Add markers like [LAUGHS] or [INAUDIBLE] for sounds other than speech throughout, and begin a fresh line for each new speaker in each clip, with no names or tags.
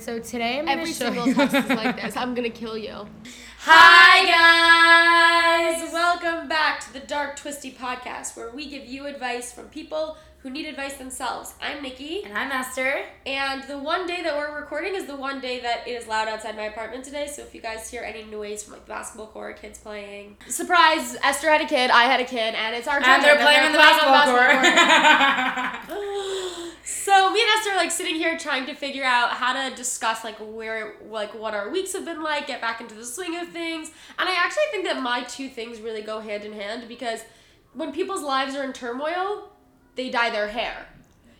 So today I'm
Every single
you.
text is like [LAUGHS] this. I'm gonna kill you.
Hi guys.
Welcome back to the Dark Twisty Podcast, where we give you advice from people who need advice themselves. I'm Niki,
And I'm Esther.
and the one day that we're recording is the one day that it is loud outside my apartment today. So if you guys hear any noise from like the basketball court, kids playing, surprise! Esther had a kid, I had a kid, and it's our turn.
And they're playing in the basketball court. [LAUGHS] [LAUGHS]
So me and Esther are like sitting here trying to figure out how to discuss like where like what our weeks have been like, get back into the swing of things. And I actually think that my two things really go hand in hand because when people's lives are in turmoil, they dye their hair.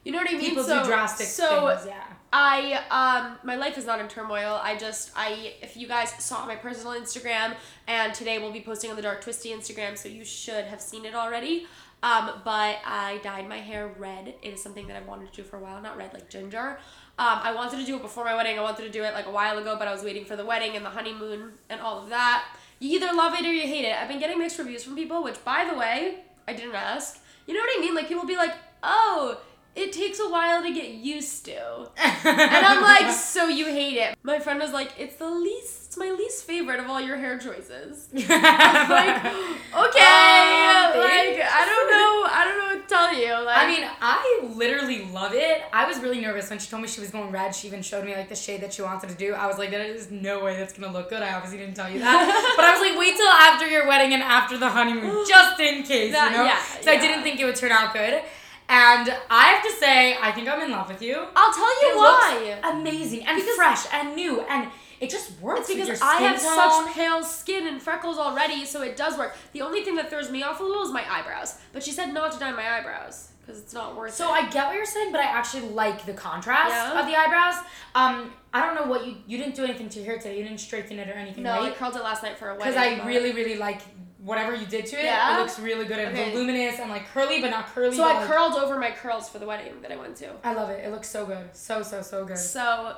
You know what I mean?
People
so,
do drastic
so
things, yeah.
I um my life is not in turmoil. I just I if you guys saw my personal Instagram and today we'll be posting on the Dark Twisty Instagram, so you should have seen it already. Um, but I dyed my hair red. It is something that I've wanted to do for a while. Not red like ginger. Um, I wanted to do it before my wedding. I wanted to do it like a while ago, but I was waiting for the wedding and the honeymoon and all of that. You either love it or you hate it. I've been getting mixed reviews from people, which by the way, I didn't ask. You know what I mean? Like people be like, "Oh, it takes a while to get used to." And I'm like, [LAUGHS] so you hate it. My friend was like, it's the least, it's my least favorite of all your hair choices. [LAUGHS] I'm like, okay,
Oh,
like, I don't know, I don't know what to tell you. Like,
I mean, I literally love it. I was really nervous when she told me she was going red. She even showed me like the shade that she wanted to do. I was like, there is no way that's gonna look good. I obviously didn't tell you that. [LAUGHS] but I was like, wait till after your wedding and after the honeymoon, [GASPS] just in case,
That-
you know?
yeah,
so I didn't think it would turn out good. And I have to say, I think I'm in love with you.
I'll tell you
It
why.
amazing and
Because-
fresh and new and it just works
It's because I have
tone.
such pale skin and freckles already, so it does work. The only thing that throws me off a little is my eyebrows. But she said not to dye my eyebrows because it's not worth
So
it.
I get what you're saying, but I actually like the contrast
Yeah?
of the eyebrows. Um, I don't know what you you didn't do anything to your hair today. You didn't straighten it or anything,
no, I curled it last night for a wedding.
Because I
but-
really really like whatever you did to it.
Yeah?
It looks really good and
Okay.
voluminous and like curly, but not curly.
So I
like-
curled over my curls for the wedding that I went to.
I love it. It looks so good. So so so good.
So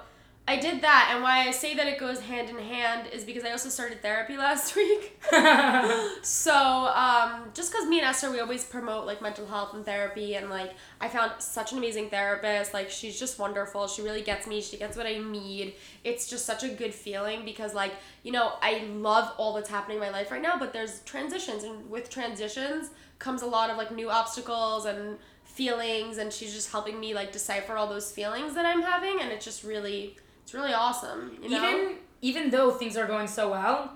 I did that, and why I say that it goes hand in hand is because I also started therapy [LAUGHS] last week. [LAUGHS] so um, just because me and Esther, we always promote like mental health and therapy, and like I found such an amazing therapist. Like she's just wonderful. She really gets me. She gets what I need. It's just such a good feeling because like you know I love all that's happening in my life right now, but there's transitions, and with transitions comes a lot of like new obstacles and feelings and she's just helping me like decipher all those feelings that I'm having and it's just really it's really awesome you know
even even though things are going so well,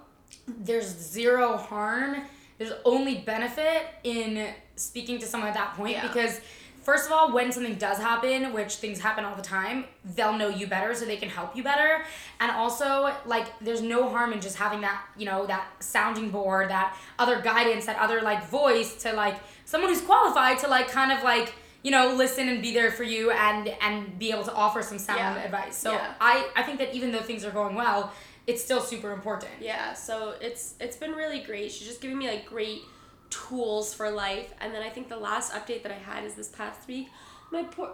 there's zero harm. There's only benefit in speaking to someone at that point
Yeah.
because first of all, when something does happen, which things happen all the time, they'll know you better so they can help you better. And also, like there's no harm in just having that, you know, that sounding board, that other guidance, that other like voice to like someone who's qualified to like kind of like you know listen and be there for you and and be able to offer some sound
Yeah.
advice so
Yeah.
I, I think that even though things are going well, it's still super important.
yeah so it's it's been really great she's just giving me like great tools for life and then I think the last update that I had is this past week my poor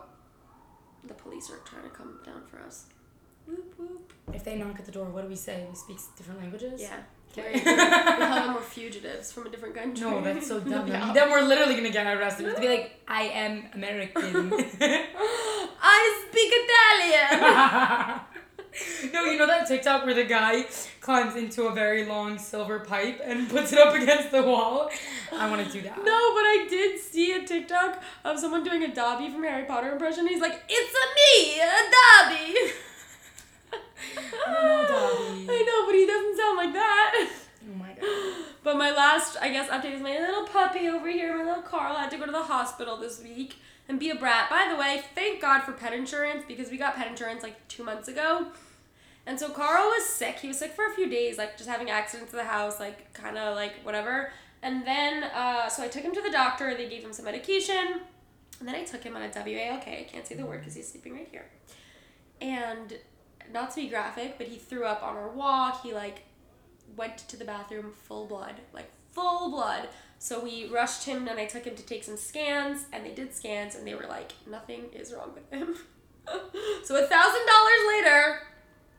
the police are trying to come down for us whoop whoop
If they knock at the door, what do we say? We speak different languages?
yeah
Okay.
them we're fugitives from a different country
no, that's so [LAUGHS] dumb.
Yeah.
Then we're literally gonna get arrested. To be like, I am American. [LAUGHS] [LAUGHS]
I speak Italian
no, you know that TikTok where the guy climbs into a very long silver pipe and puts it up against the wall? I want to do that.
No, but I did see a TikTok of someone doing a Dobby from Harry Potter impression. He's like, "It's a me, a Dobby."
I. [GASPS]
I know, but he doesn't sound like that.
Oh my god. [GASPS]
But my last, I guess, update is my little puppy over here, my little Carl, had to go to the hospital this week and be a brat. By the way, thank God for pet insurance because we got pet insurance like two months ago. And so Carl was sick. He was sick for a few days, like just having accidents in the house, like kind of like whatever. And then, uh, so I took him to the doctor. They gave him some medication. And then I took him on a WALK. I can't say the word because he's sleeping right here. And not to be graphic, but he threw up on our walk. He like went to the bathroom full blood, like full blood. So we rushed him and I took him to take some scans and they did scans and they were like, nothing is wrong with him. [LAUGHS] so a thousand dollars later,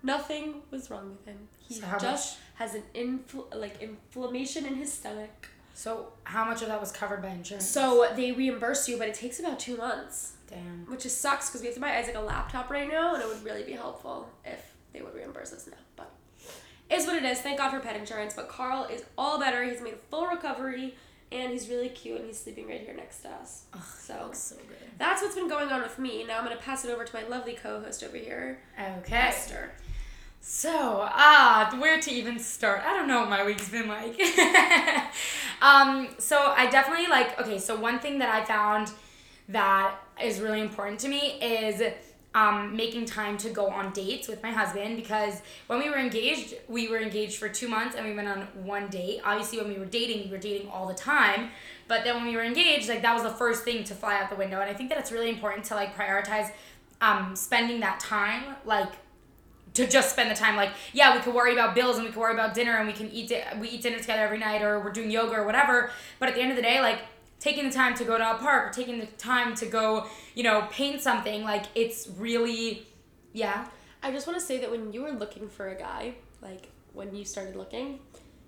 nothing was wrong with him. He
So
just has an infl- like inflammation in his stomach.
So how much of that was covered by insurance?
So they reimburse you, but it takes about two months,
Damn.
which just sucks because we have to buy Isaac a laptop right now, and it would really be helpful if they would reimburse us now. But is what it is. Thank God for pet insurance. But Carl is all better. He's made a full recovery, and he's really cute, and he's sleeping right here next to us. so
so good.
that's what's been going on with me. Now I'm gonna pass it over to my lovely co-host over here,
Okay.
Esther.
So, ah, where to even start? I don't know what my week's been like. [LAUGHS] um, so I definitely like, okay, so one thing that I found that is really important to me is um, making time to go on dates with my husband because when we were engaged, we were engaged for two months and we went on one date. Obviously, when we were dating, we were dating all the time. But then when we were engaged, like that was the first thing to fly out the window. And I think that it's really important to like prioritize um, spending that time, like to just spend the time like yeah we could worry about bills and we could worry about dinner and we can eat di- we eat dinner together every night or we're doing yoga or whatever but at the end of the day like taking the time to go to a park or taking the time to go you know paint something like it's really yeah
I just want to say that when you were looking for a guy, like when you started looking,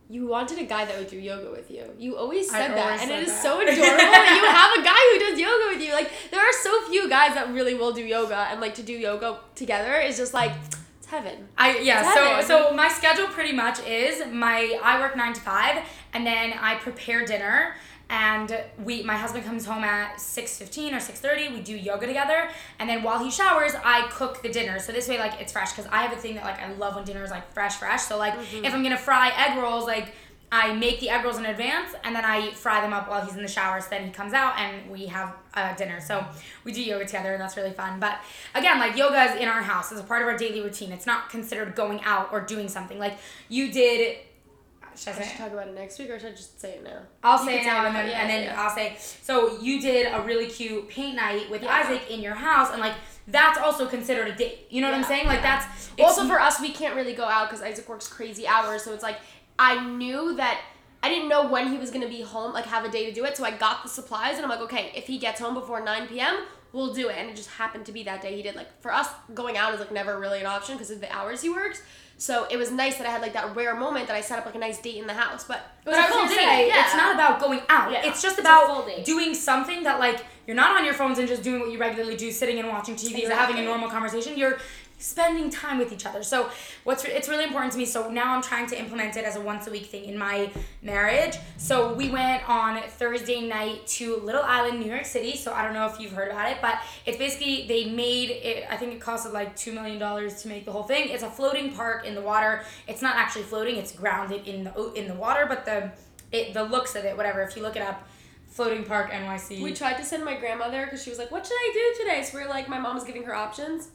you wanted a guy that would do yoga with you. You always
I
said that,
always
and it is
that.
so [LAUGHS] adorable that you have a guy who does yoga with you. Like there are so few guys that really will do yoga, and like to do yoga together is just like it's heaven.
I yeah, so so my schedule pretty much is my I work 9 to 5 and then I prepare dinner and we my husband comes home at 6:15 or 6:30 we do yoga together and then while he showers I cook the dinner so this way like it's fresh cuz I have a thing that like I love when dinner is like fresh fresh so like
Mm-hmm.
if I'm going to fry egg rolls like I make the egg rolls in advance and then I fry them up while he's in the shower. So then he comes out and we have uh, dinner. So we do yoga together and that's really fun. But again, like yoga is in our house. It's a part of our daily routine. It's not considered going out or doing something. Like you did. Should I
I should talk about it next week, or should I just say it now?
I'll say it now
it
and then,
yeah,
and then
yeah.
I'll say. So you did a really cute paint night with
Yeah.
Isaac in your house, and like that's also considered a date. You know what I'm saying? Like that's
also for us, we can't really go out because Isaac works crazy hours. So it's like I knew that I didn't know when he was gonna be home, like have a day to do it. So I got the supplies, and I'm like, okay, if he gets home before 9 p.m., we'll do it. And it just happened to be that day he did. Like for us, going out is like never really an option because of the hours he works. So it was nice that I had like that rare moment that I set up like a nice date in the house. But it was
But I
a
was
full
say,
yeah.
it's not about going out.
Yeah.
It's just about doing something that like you're not on your phones and just doing what you regularly do, sitting and watching TV or having a normal conversation. You're spending time with each other. So what's it's really important to me. So now I'm trying to implement it as a once a week thing in my marriage. So we went on Thursday night to Little Island, New York City. So I don't know if you've heard about it, but it's basically they made it. I think it costed like two million dollars to make the whole thing. It's a floating park in the water. It's not actually floating. It's grounded in the in the water, but the it the looks of it, whatever. If you look it up, floating park NYC.
We tried to send my grandmother because she was like, "What should I do today?" So we are like, my mom was giving her options,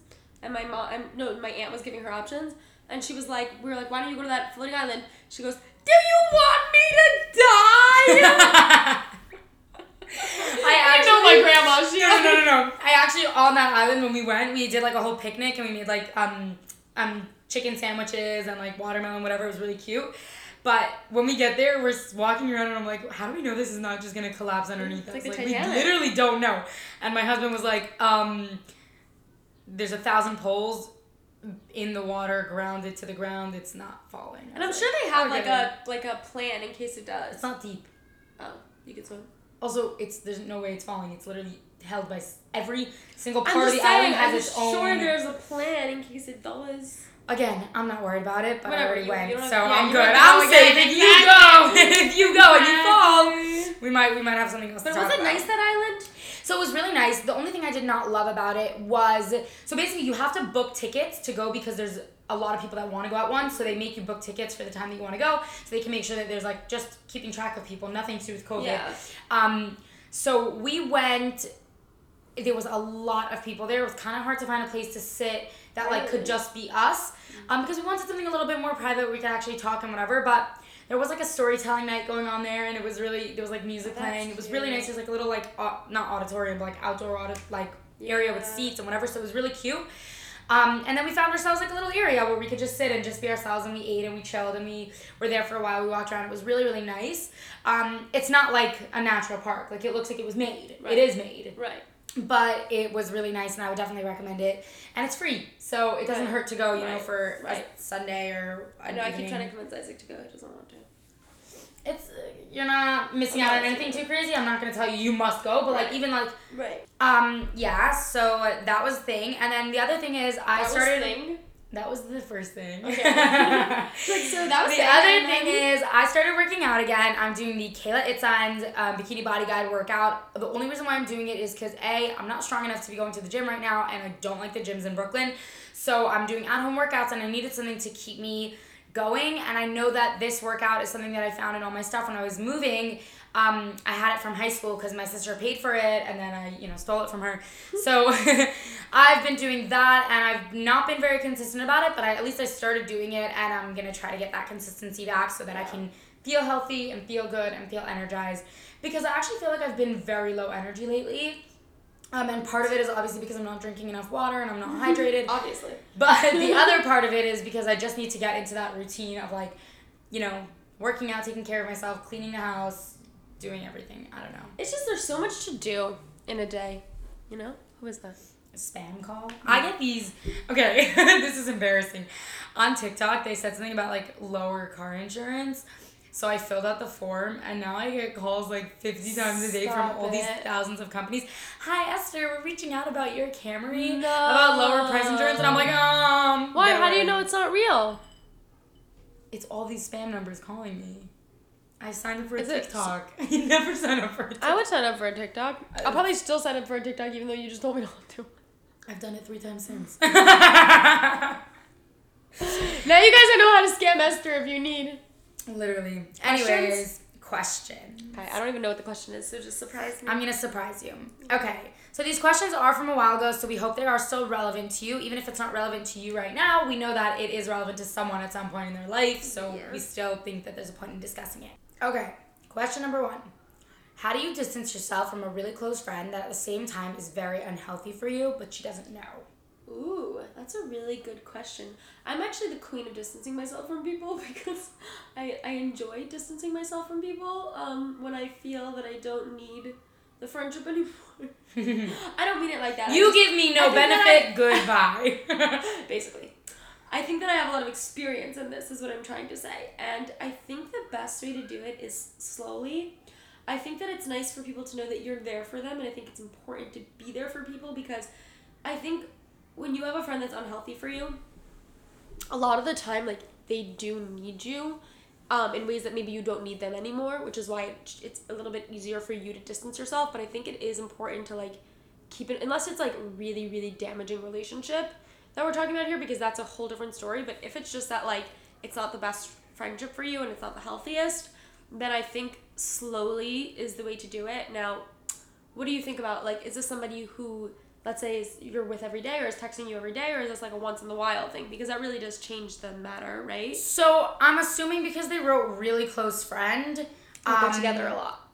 and my mom, and no, my aunt was giving her options, and she was like, "We were like, why don't you go to that floating island?" She goes, "Do you want me to die?" [LAUGHS]
I
know my
actually-
grandma. She
no, no, no, no. I actually on that island when we went, we did like a whole picnic and we made like um um chicken sandwiches and like watermelon, whatever. It was really cute. But when we get there, we're walking around and I'm like, how do we know this is not just gonna collapse underneath
It's
us?
like the
we literally don't know. And my husband was like, um, there's a thousand poles in the water, grounded to the ground. It's not falling.
And I'm sure they have like
good."
a like a plan in case it does.
It's not deep.
Oh, you can swim.
Also, it's there's no way it's falling. It's literally held by every single part of the
saying,
island has its own.
I'm
its
sure
own.
there's a plan in case it does.
Again, I'm not worried about it, but
Whatever,
I already
you-
went,
you
so
yeah,
I'm good.
don't have to
I'm safe. If you go, [LAUGHS] if you go and you fall, we might we might have something else.
But
to
was it nice that island?
So it was really nice. The only thing I did not love about it was so basically you have to book tickets to go because there's a lot of people that want to go at once. So they make you book tickets for the time that you want to go, so they can make sure that there's like just keeping track of people, nothing to do with COVID.
Yeah.
Um, so we went. There was a lot of people there. It was kind of hard to find a place to sit that like could just be us, um, because we wanted something a little bit more private where we could actually talk and whatever. But there was like a storytelling night going on there, and it was really there was like music
That's
playing. It was really
cute.
nice. There's like a little like not auditorium, but like outdoor audit like area with seats and whatever. So it was really cute. Um, and then we found ourselves like a little area where we could just sit and just be ourselves and we ate and we chilled and we were there for a while. We walked around. It was really, really nice. Um, it's not like a natural park. Like it looks like it was made.
Right.
It is made.
Right.
But it was really nice and I would definitely recommend it. And it's free. So it doesn't
Right.
hurt to go, you know, for
Right.
Sunday or
I know. I keep trying to convince Isaac to go. He doesn't want to.
it's you're not missing out on anything too crazy. I'm not gonna tell you you must go, but like even like
Right.
um yeah. So that was the thing, and then the other thing is I
That
started. That was the first thing.
Okay. [LAUGHS] Like, so that was
the
thing,
other thing is I started working out again. I'm doing the Kayla Itsines um, Bikini Body Guide workout. The only reason why I'm doing it is because A, I'm not strong enough to be going to the gym right now, and I don't like the gyms in Brooklyn. So I'm doing at home workouts, and I needed something to keep me going. And I know that this workout is something that I found in all my stuff when I was moving. Um, I had it from high school because my sister paid for it, and then I, you know, stole it from her. So [LAUGHS] I've been doing that, and I've not been very consistent about it. But I, at least I started doing it, and I'm gonna try to get that consistency back so that I can feel healthy and feel good and feel energized. Because I actually feel like I've been very low energy lately. Um, and part of it is obviously because I'm not drinking enough water and I'm not [LAUGHS] hydrated.
Obviously.
But the [LAUGHS] other part of it is because I just need to get into that routine of like, you know, working out, taking care of myself, cleaning the house, doing everything. I don't know.
It's just there's so much to do in a day. You know? Who is that?
A spam call. I get these. Okay, [LAUGHS] this is embarrassing. On TikTok, they said something about like lower car insurance. So I filled out the form, and now I get calls like fifty times a day
Stop
from all these thousands of companies. Hi Esther, we're reaching out about your Camry,
No.
about lower price insurance, and I'm like, um.
Why? How do you know it's not real?
It's all these spam numbers calling me. I signed up for a
Is it-
TikTok. [LAUGHS] I never signed up for a TikTok.
I would sign up for a TikTok. I'll probably still sign up for a TikTok even though you just told me [LAUGHS] not to.
I've done it three times since. [LAUGHS]
Now you guys know how to scam Esther if you need.
Literally.
Questions?
Anyways, question.
Okay, I don't even know what the question is, so just surprise me.
I'm gonna surprise you. Okay, so these questions are from a while ago, so we hope they are still relevant to you. Even if it's not relevant to you right now, we know that it is relevant to someone at some point in their life, so
Yeah.
we still think that there's a point in discussing it. Okay, question number one How do you distance yourself from a really close friend that at the same time is very unhealthy for you, but she doesn't know?
Ooh, that's a really good question. I'm actually the queen of distancing myself from people [LAUGHS] because I, I enjoy distancing myself from people um, when I feel that I don't need the friendship [LAUGHS] anymore. I don't mean it like that.
You
just-
give me no benefit, goodbye. [LAUGHS] [LAUGHS]
basically. I think that I have a lot of experience in this, is what I'm trying to say. And I think the best way to do it is slowly. I think that it's nice for people to know that you're there for them, and I think it's important to be there for people because I think when you have a friend that's unhealthy for you, a lot of the time, like, they do need you. Um, in ways that maybe you don't need them anymore, which is why it's a little bit easier for you to distance yourself. But I think it is important to like keep it unless it's like really really damaging relationship that we're talking about here because that's a whole different story but if it's just that like it's not the best friendship for you and it's not the healthiest then i think slowly is the way to do it now what do you think about like is this somebody who let's say is you're with every day or is texting you every day or is this like a once in the while thing because that really does change the matter right
So I'm assuming because they wrote really close friend,
they're
um,
together a lot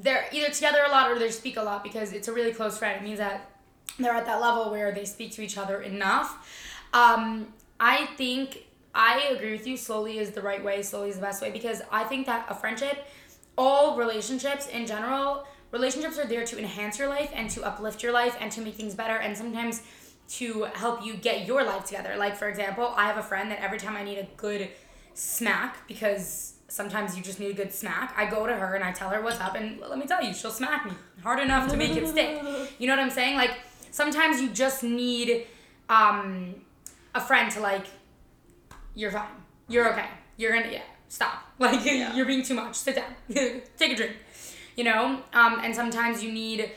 They're either together a lot or they speak a lot because it's a really close friend. It means that they're at that level where they speak to each other enough. Um, I think I agree with you. Slowly is the right way. Slowly is the best way because I think that a friendship, all relationships in general, relationships are there to enhance your life and to uplift your life and to make things better and sometimes to help you get your life together. Like for example, I have a friend that every time I need a good smack because sometimes you just need a good smack. I go to her and I tell her what's up and let me tell you, she'll smack me hard enough to make it stick. [LAUGHS] You know what I'm saying? Like sometimes you just need um a friend to like you're fine. You're okay. You're gonna yeah, stop. [LAUGHS] Like
Yeah.
you're being too much. Sit down. [LAUGHS] Take a drink. You know? Um and sometimes you need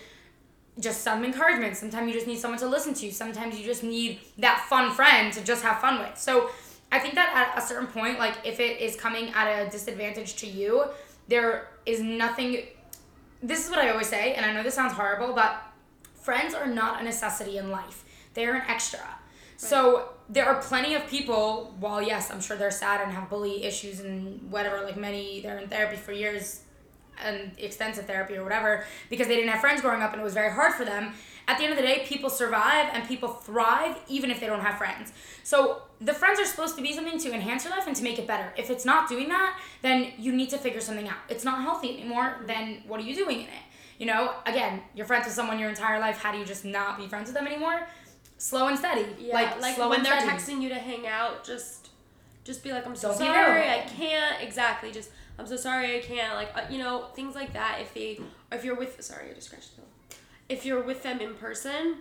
just some encouragement. Sometimes you just need someone to listen to. You, sometimes you just need that fun friend to just have fun with. So I think that at a certain point, like if it is coming at a disadvantage to you, there is nothing. This is what I always say, and I know this sounds horrible, but friends are not a necessity in life. They're an extra. So there are plenty of people, while yes, I'm sure they're sad and have bully issues and whatever, like many, they're in therapy for years and extensive therapy or whatever because they didn't have friends growing up and it was very hard for them. At the end of the day, people survive and people thrive even if they don't have friends. So the friends are supposed to be something to enhance your life and to make it better. If it's not doing that, then you need to figure something out. It's not healthy anymore, then what are you doing in it? You know, again, you're friends with someone your entire life. How do you just not be friends with them anymore? Slow and steady.
Yeah,
like,
like, when they're
steady.
texting you to hang out, just just be like, I'm so
Don't
sorry, I can't. Exactly. Just I'm so sorry I can't. Like, uh, you know, things like that. If they, if you're with, sorry, I just scratched the If you're with them in person,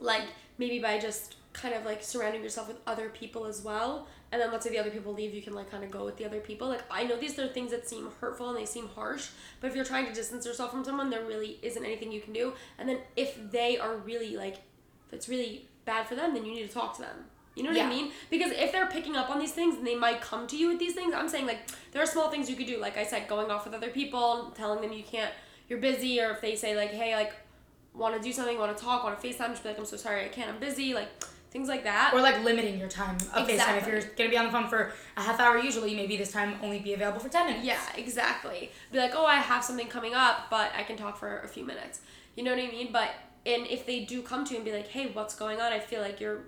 like maybe by just kind of like surrounding yourself with other people as well. And then let's say the other people leave, you can like kind of go with the other people. Like I know these are things that seem hurtful and they seem harsh, but if you're trying to distance yourself from someone, there really isn't anything you can do. And then if they are really like, if it's really bad for them, then you need to talk to them. You know what
Yeah.
I mean? Because if they're picking up on these things and they might come to you with these things, I'm saying like there are small things you could do. Like I said, going off with other people, telling them you can't, you're busy, or if they say like, hey, like, want to do something, want to talk, want to FaceTime, just be like, I'm so sorry, I can't, I'm busy, like things like that.
Or like limiting your time of FaceTime. If you're gonna be on the phone for a half hour usually, maybe this time only be available for ten minutes.
Yeah, exactly. Be like, oh, I have something coming up, but I can talk for a few minutes. You know what I mean? But and if they do come to you and be like, hey, what's going on? I feel like you're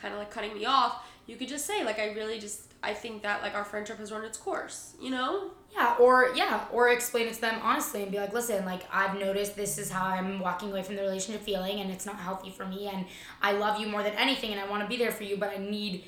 kind of like cutting me off. You could just say like, I really just I think that like our friendship has run its course. You know?
Yeah, or yeah, or explain it to them honestly and be like, listen, like I've noticed this is how I'm walking away from the relationship feeling and it's not healthy for me and I love you more than anything and I want to be there for you, but I need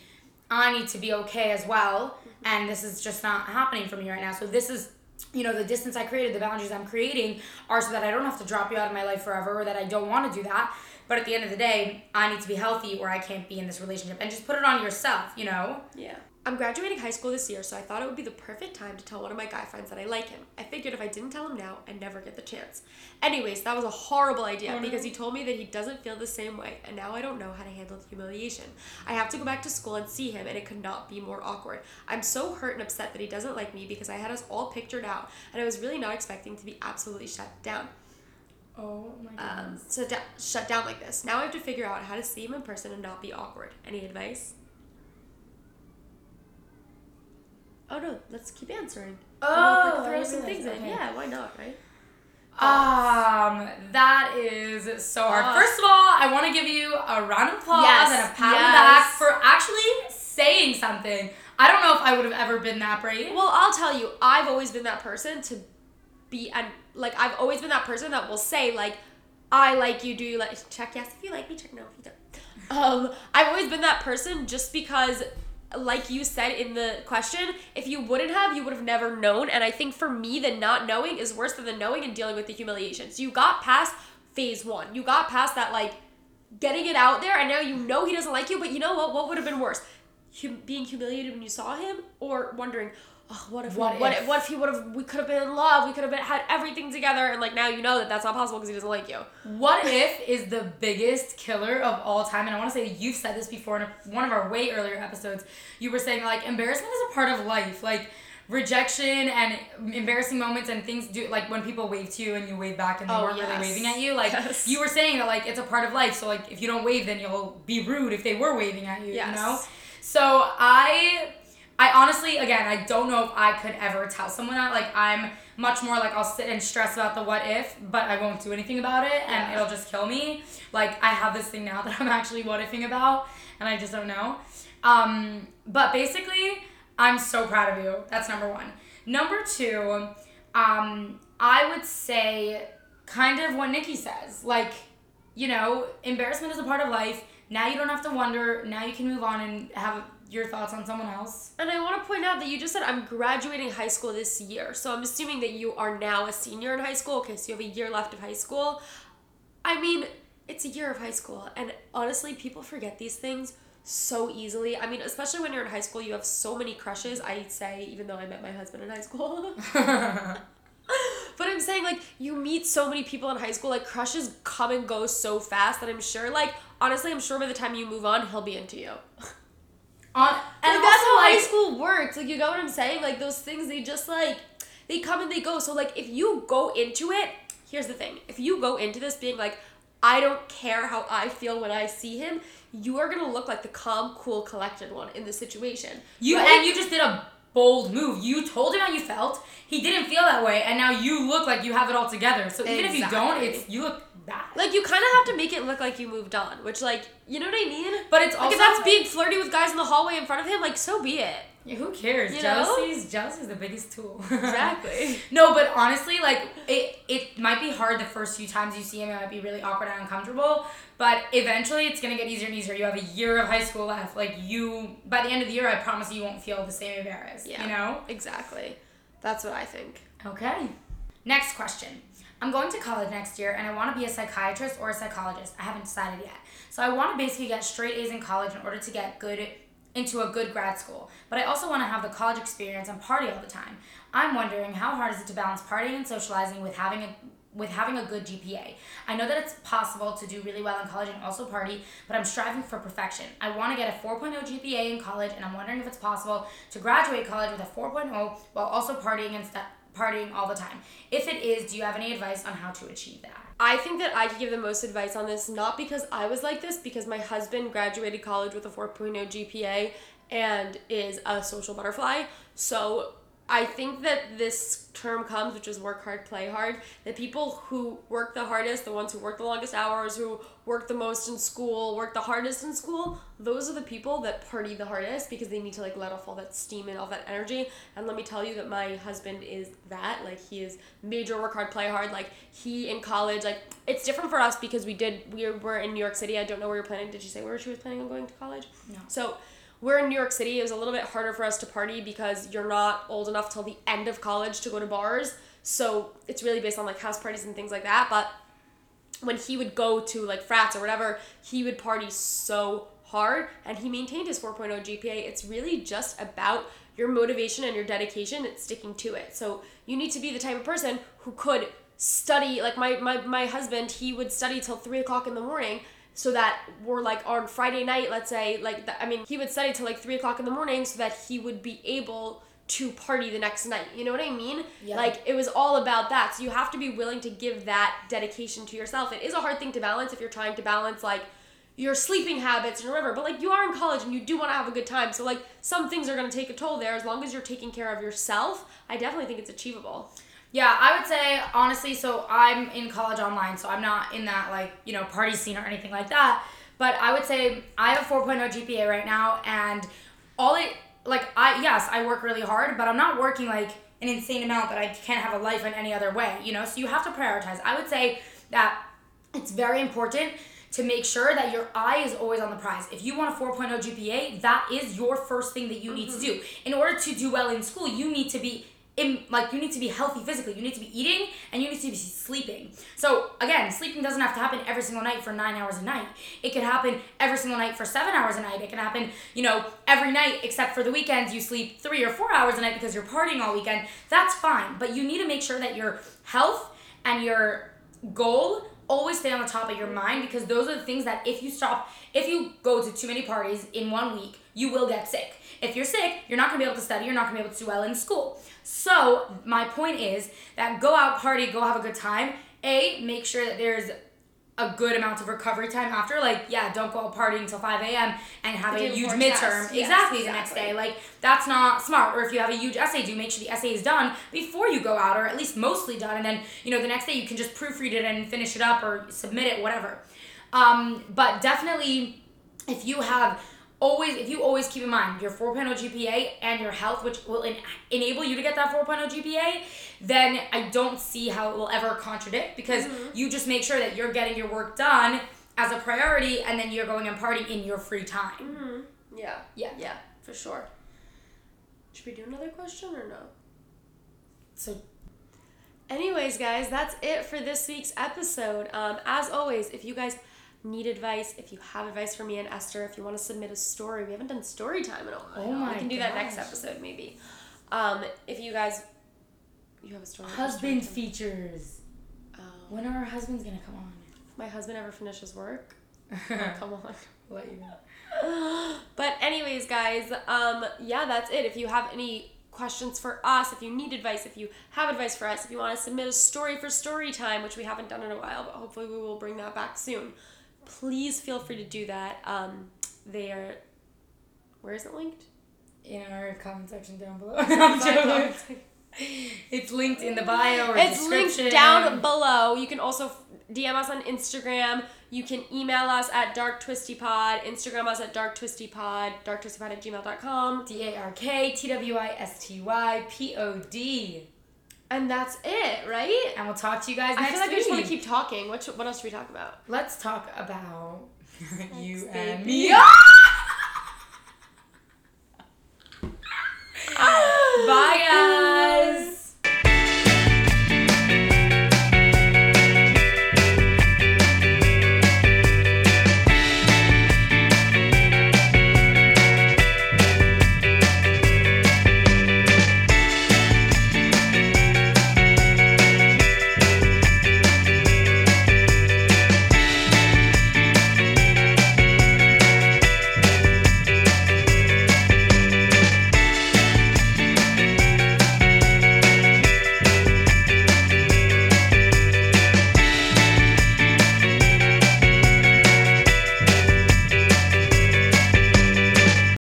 I need to be okay as well mm-hmm. and this is just not happening for me right now. So this is you know, the distance I created, the boundaries I'm creating are so that I don't have to drop you out of my life forever or that I don't want to do that. But at the end of the day, I need to be healthy or I can't be in this relationship. And just put it on yourself, you know?
Yeah. I'm graduating high school this year, so I thought it would be the perfect time to tell one of my guy friends that I like him. I figured if I didn't tell him now, I'd never get the chance. Anyways, that was a horrible idea
no.
because he told me that he doesn't feel the same way, and now I don't know how to handle the humiliation. I have to go back to school and see him, and it could not be more awkward. I'm so hurt and upset that he doesn't like me because I had us all pictured out, and I was really not expecting to be absolutely shut down.
Oh my
Um, so da- shut down like this. Now I have to figure out how to see him in person and not be awkward. Any advice? Oh no, let's keep answering.
Oh,
like, throw some things in.
okay.
Yeah, why not, right?
Um, that is so hard.
Ah.
First of all, I want to give you a round of applause
Yes,
and a pat on the back for actually saying something. I don't know if I would have ever been that brave.
Well, I'll tell you, I've always been that person to be and like I've always been that person that will say like, I like you. Do you like check yes if you like me? Check no if you don't. [LAUGHS] Um, I've always been that person just because. Like you said in the question, if you wouldn't have, you would have never known. And I think for me, the not knowing is worse than the knowing and dealing with the humiliation. So you got past phase one. You got past that, like, getting it out there, and now you know he doesn't like you, but you know what? What would have been worse? Hum- being humiliated when you saw him, or wondering, oh, what if,
What
what, what
if?
if, what if he would have, we could have been in love, we could have been, had everything together, and like now you know that that's not possible because he doesn't like you.
What if is the biggest killer of all time? And I want to say that you've said this before in a, one of our way earlier episodes. You were saying like embarrassment is a part of life. Like rejection and embarrassing moments and things do like when people wave to you and you wave back and they
Oh,
weren't
yes.
really waving at you. Like
Yes.
you were saying that like it's a part of life. So like if you don't wave, then you'll be rude if they were waving at you.
Yes.
You know. So I. I honestly, again, I don't know if I could ever tell someone that. Like, I'm much more like I'll sit and stress about the what if, but I won't do anything about it, and
Yeah.
it'll just kill me. Like, I have this thing now that [LAUGHS] I'm actually what ifing about, and I just don't know. Um, but basically, I'm so proud of you. That's number one. Number two, um, I would say kind of what Niki says. Like, you know, embarrassment is a part of life. Now you don't have to wonder. Now you can move on and have your thoughts on someone else.
And I want to point out that you just said I'm graduating high school this year. So I'm assuming that you are now a senior in high school. Okay, so you have a year left of high school. I mean, it's a year of high school. And honestly, people forget these things so easily. I mean, especially when you're in high school, you have so many crushes. I say, even though I met my husband in high school. [LAUGHS] But I'm saying like you meet so many people in high school, like crushes come and go so fast that I'm sure like honestly I'm sure by the time you move on he'll be into you. [LAUGHS]
on
And like, that's how high school works. Like you get what I'm saying? Like those things they just like they come and they go. So like if you go into it, here's the thing. If you go into this being like I don't care how I feel when I see him, you are gonna look like the calm, cool, collected one in the situation.
You
Right?
and you just did a bold move. You told him how you felt. He didn't feel that way, and now you look like you have it all together. So even if you don't, it's you look bad.
Like you kind of have to make it look like you moved on, which like you know what I mean.
But it's
Like
also
if that's being flirty with guys in the hallway in front of him, like so be it.
Yeah, who cares?
You?
Jealousy's jealousy is the biggest tool.
Exactly. [LAUGHS]
no, but honestly, like it it might be hard the first few times you see him. It might be really awkward and uncomfortable. But eventually, it's gonna get easier and easier. You have a year of high school left. Like you, by the end of the year, I promise you, you won't feel the same embarrassed.
Yeah.
You know.
Exactly. That's what I think.
Okay. Next question. I'm going to college next year and I want to be a psychiatrist or a psychologist. I haven't decided yet. So I want to basically get straight A's in college in order to get good into a good grad school. But I also want to have the college experience and party all the time. I'm wondering how hard is it to balance partying and socializing with having a with having a good GPA. I know that it's possible to do really well in college and also party, but I'm striving for perfection. I want to get a 4.0 GPA in college and I'm wondering if it's possible to graduate college with a 4.0 while also partying and st- partying all the time. If it is, do you have any advice on how to achieve that?
I think that I could give the most advice on this, not because I was like this, because my husband graduated college with a 4.0 GPA and is a social butterfly. So I think that this term comes, which is work hard, play hard. The people who work the hardest, the ones who work the longest hours, who work the most in school, work the hardest in school, those are the people that party the hardest because they need to like let off all that steam and all that energy. And let me tell you that my husband is that. Like he is major work hard, play hard. Like he in college, like it's different for us because we did we were in New York City. I don't know where you're planning. Did she say where she was planning on going to college?
No.
So we're in New York City. It was a little bit harder for us to party because you're not old enough till the end of college to go to bars. So it's really based on like house parties and things like that. But when he would go to like frats or whatever, he would party so hard and he maintained his 4.0 GPA. It's really just about your motivation and your dedication and sticking to it. So you need to be the type of person who could study like my, my, my husband, he would study till three o'clock in the morning so that we're like on Friday night, let's say, like, the, I mean, he would study till like three o'clock in the morning so that he would be able to party the next night. You know what I mean?
Yeah.
Like, it was all about that. So you have to be willing to give that dedication to yourself. It is a hard thing to balance if you're trying to balance, like, your sleeping habits and whatever, but like you are in college and you do want to have a good time. So like some things are going to take a toll there as long as you're taking care of yourself. I definitely think it's achievable.
Yeah, I would say honestly, so I'm in college online, so I'm not in that like, you know, party scene or anything like that. But I would say I have a 4.0 GPA right now and all it like I yes, I work really hard, but I'm not working like an insane amount that I can't have a life in any other way, you know? So you have to prioritize. I would say that it's very important to make sure that your eye is always on the prize. If you want a 4.0 GPA, that is your first thing that you need to mm-hmm. do. In order to do well in school, you need to be in, like you need to be healthy physically. You need to be eating and you need to be sleeping. So again, sleeping doesn't have to happen every single night for nine hours a night. It can happen every single night for seven hours a night. It can happen, you know, every night except for the weekends. You sleep three or four hours a night because you're partying all weekend. That's fine, but you need to make sure that your health and your goal always stay on the top of your mind because those are the things that if you stop, if you go to too many parties in one week, you will get sick. If you're sick, you're not gonna be able to study, you're not gonna be able to do well in school. So, my point is that go out, party, go have a good time. A, make sure that there's a good amount of recovery time after. Like, yeah, don't go out partying until 5 a.m. and have a huge midterm.
Yes,
exactly, the next day. Like, that's not smart. Or if you have a huge essay due, make sure the essay is done before you go out, or at least mostly done. And then, you know, the next day you can just proofread it and finish it up or submit it, whatever. Um, but definitely, if you have always, if you always keep in mind your 4.0 GPA and your health, which will en- enable you to get that 4.0 GPA, then I don't see how it will ever contradict because you just make sure that you're getting your work done as a priority and then you're going and partying in your free time.
Mm-hmm. Yeah.
Yeah.
Yeah, for sure. Should we do another question or no?
So
Anyways, guys, that's it for this week's episode. Um, as always, if you guys need advice, if you have advice for me and Esther, if you want to submit a story, we haven't done story time in a while.
Oh my
we can do that next episode maybe. Um, if you guys, you have a story.
husband
story
features.
Um,
When are our husbands gonna come on?
if my husband ever finishes work, [LAUGHS] come on.
let you know. [GASPS]
but anyways guys um yeah that's it if you have any questions for us if you need advice if you have advice for us if you want to submit a story for story time which we haven't done in a while but hopefully we will bring that back soon please feel free to do that. Um they are where is it linked?
In our comment section down below. [LAUGHS] [LAUGHS] It's linked in the bio or
it's linked down below. You can also dm us on instagram. You can email us at darktwistypod instagram us at darktwistypod darktwistypod at gmail.com
D A R K T W I S T Y P O D.
and that's it right
And we'll talk to you guys
I feel like
week.
I just want to keep talking. What, sh- what else should we talk about?
Let's talk about [LAUGHS] you and me.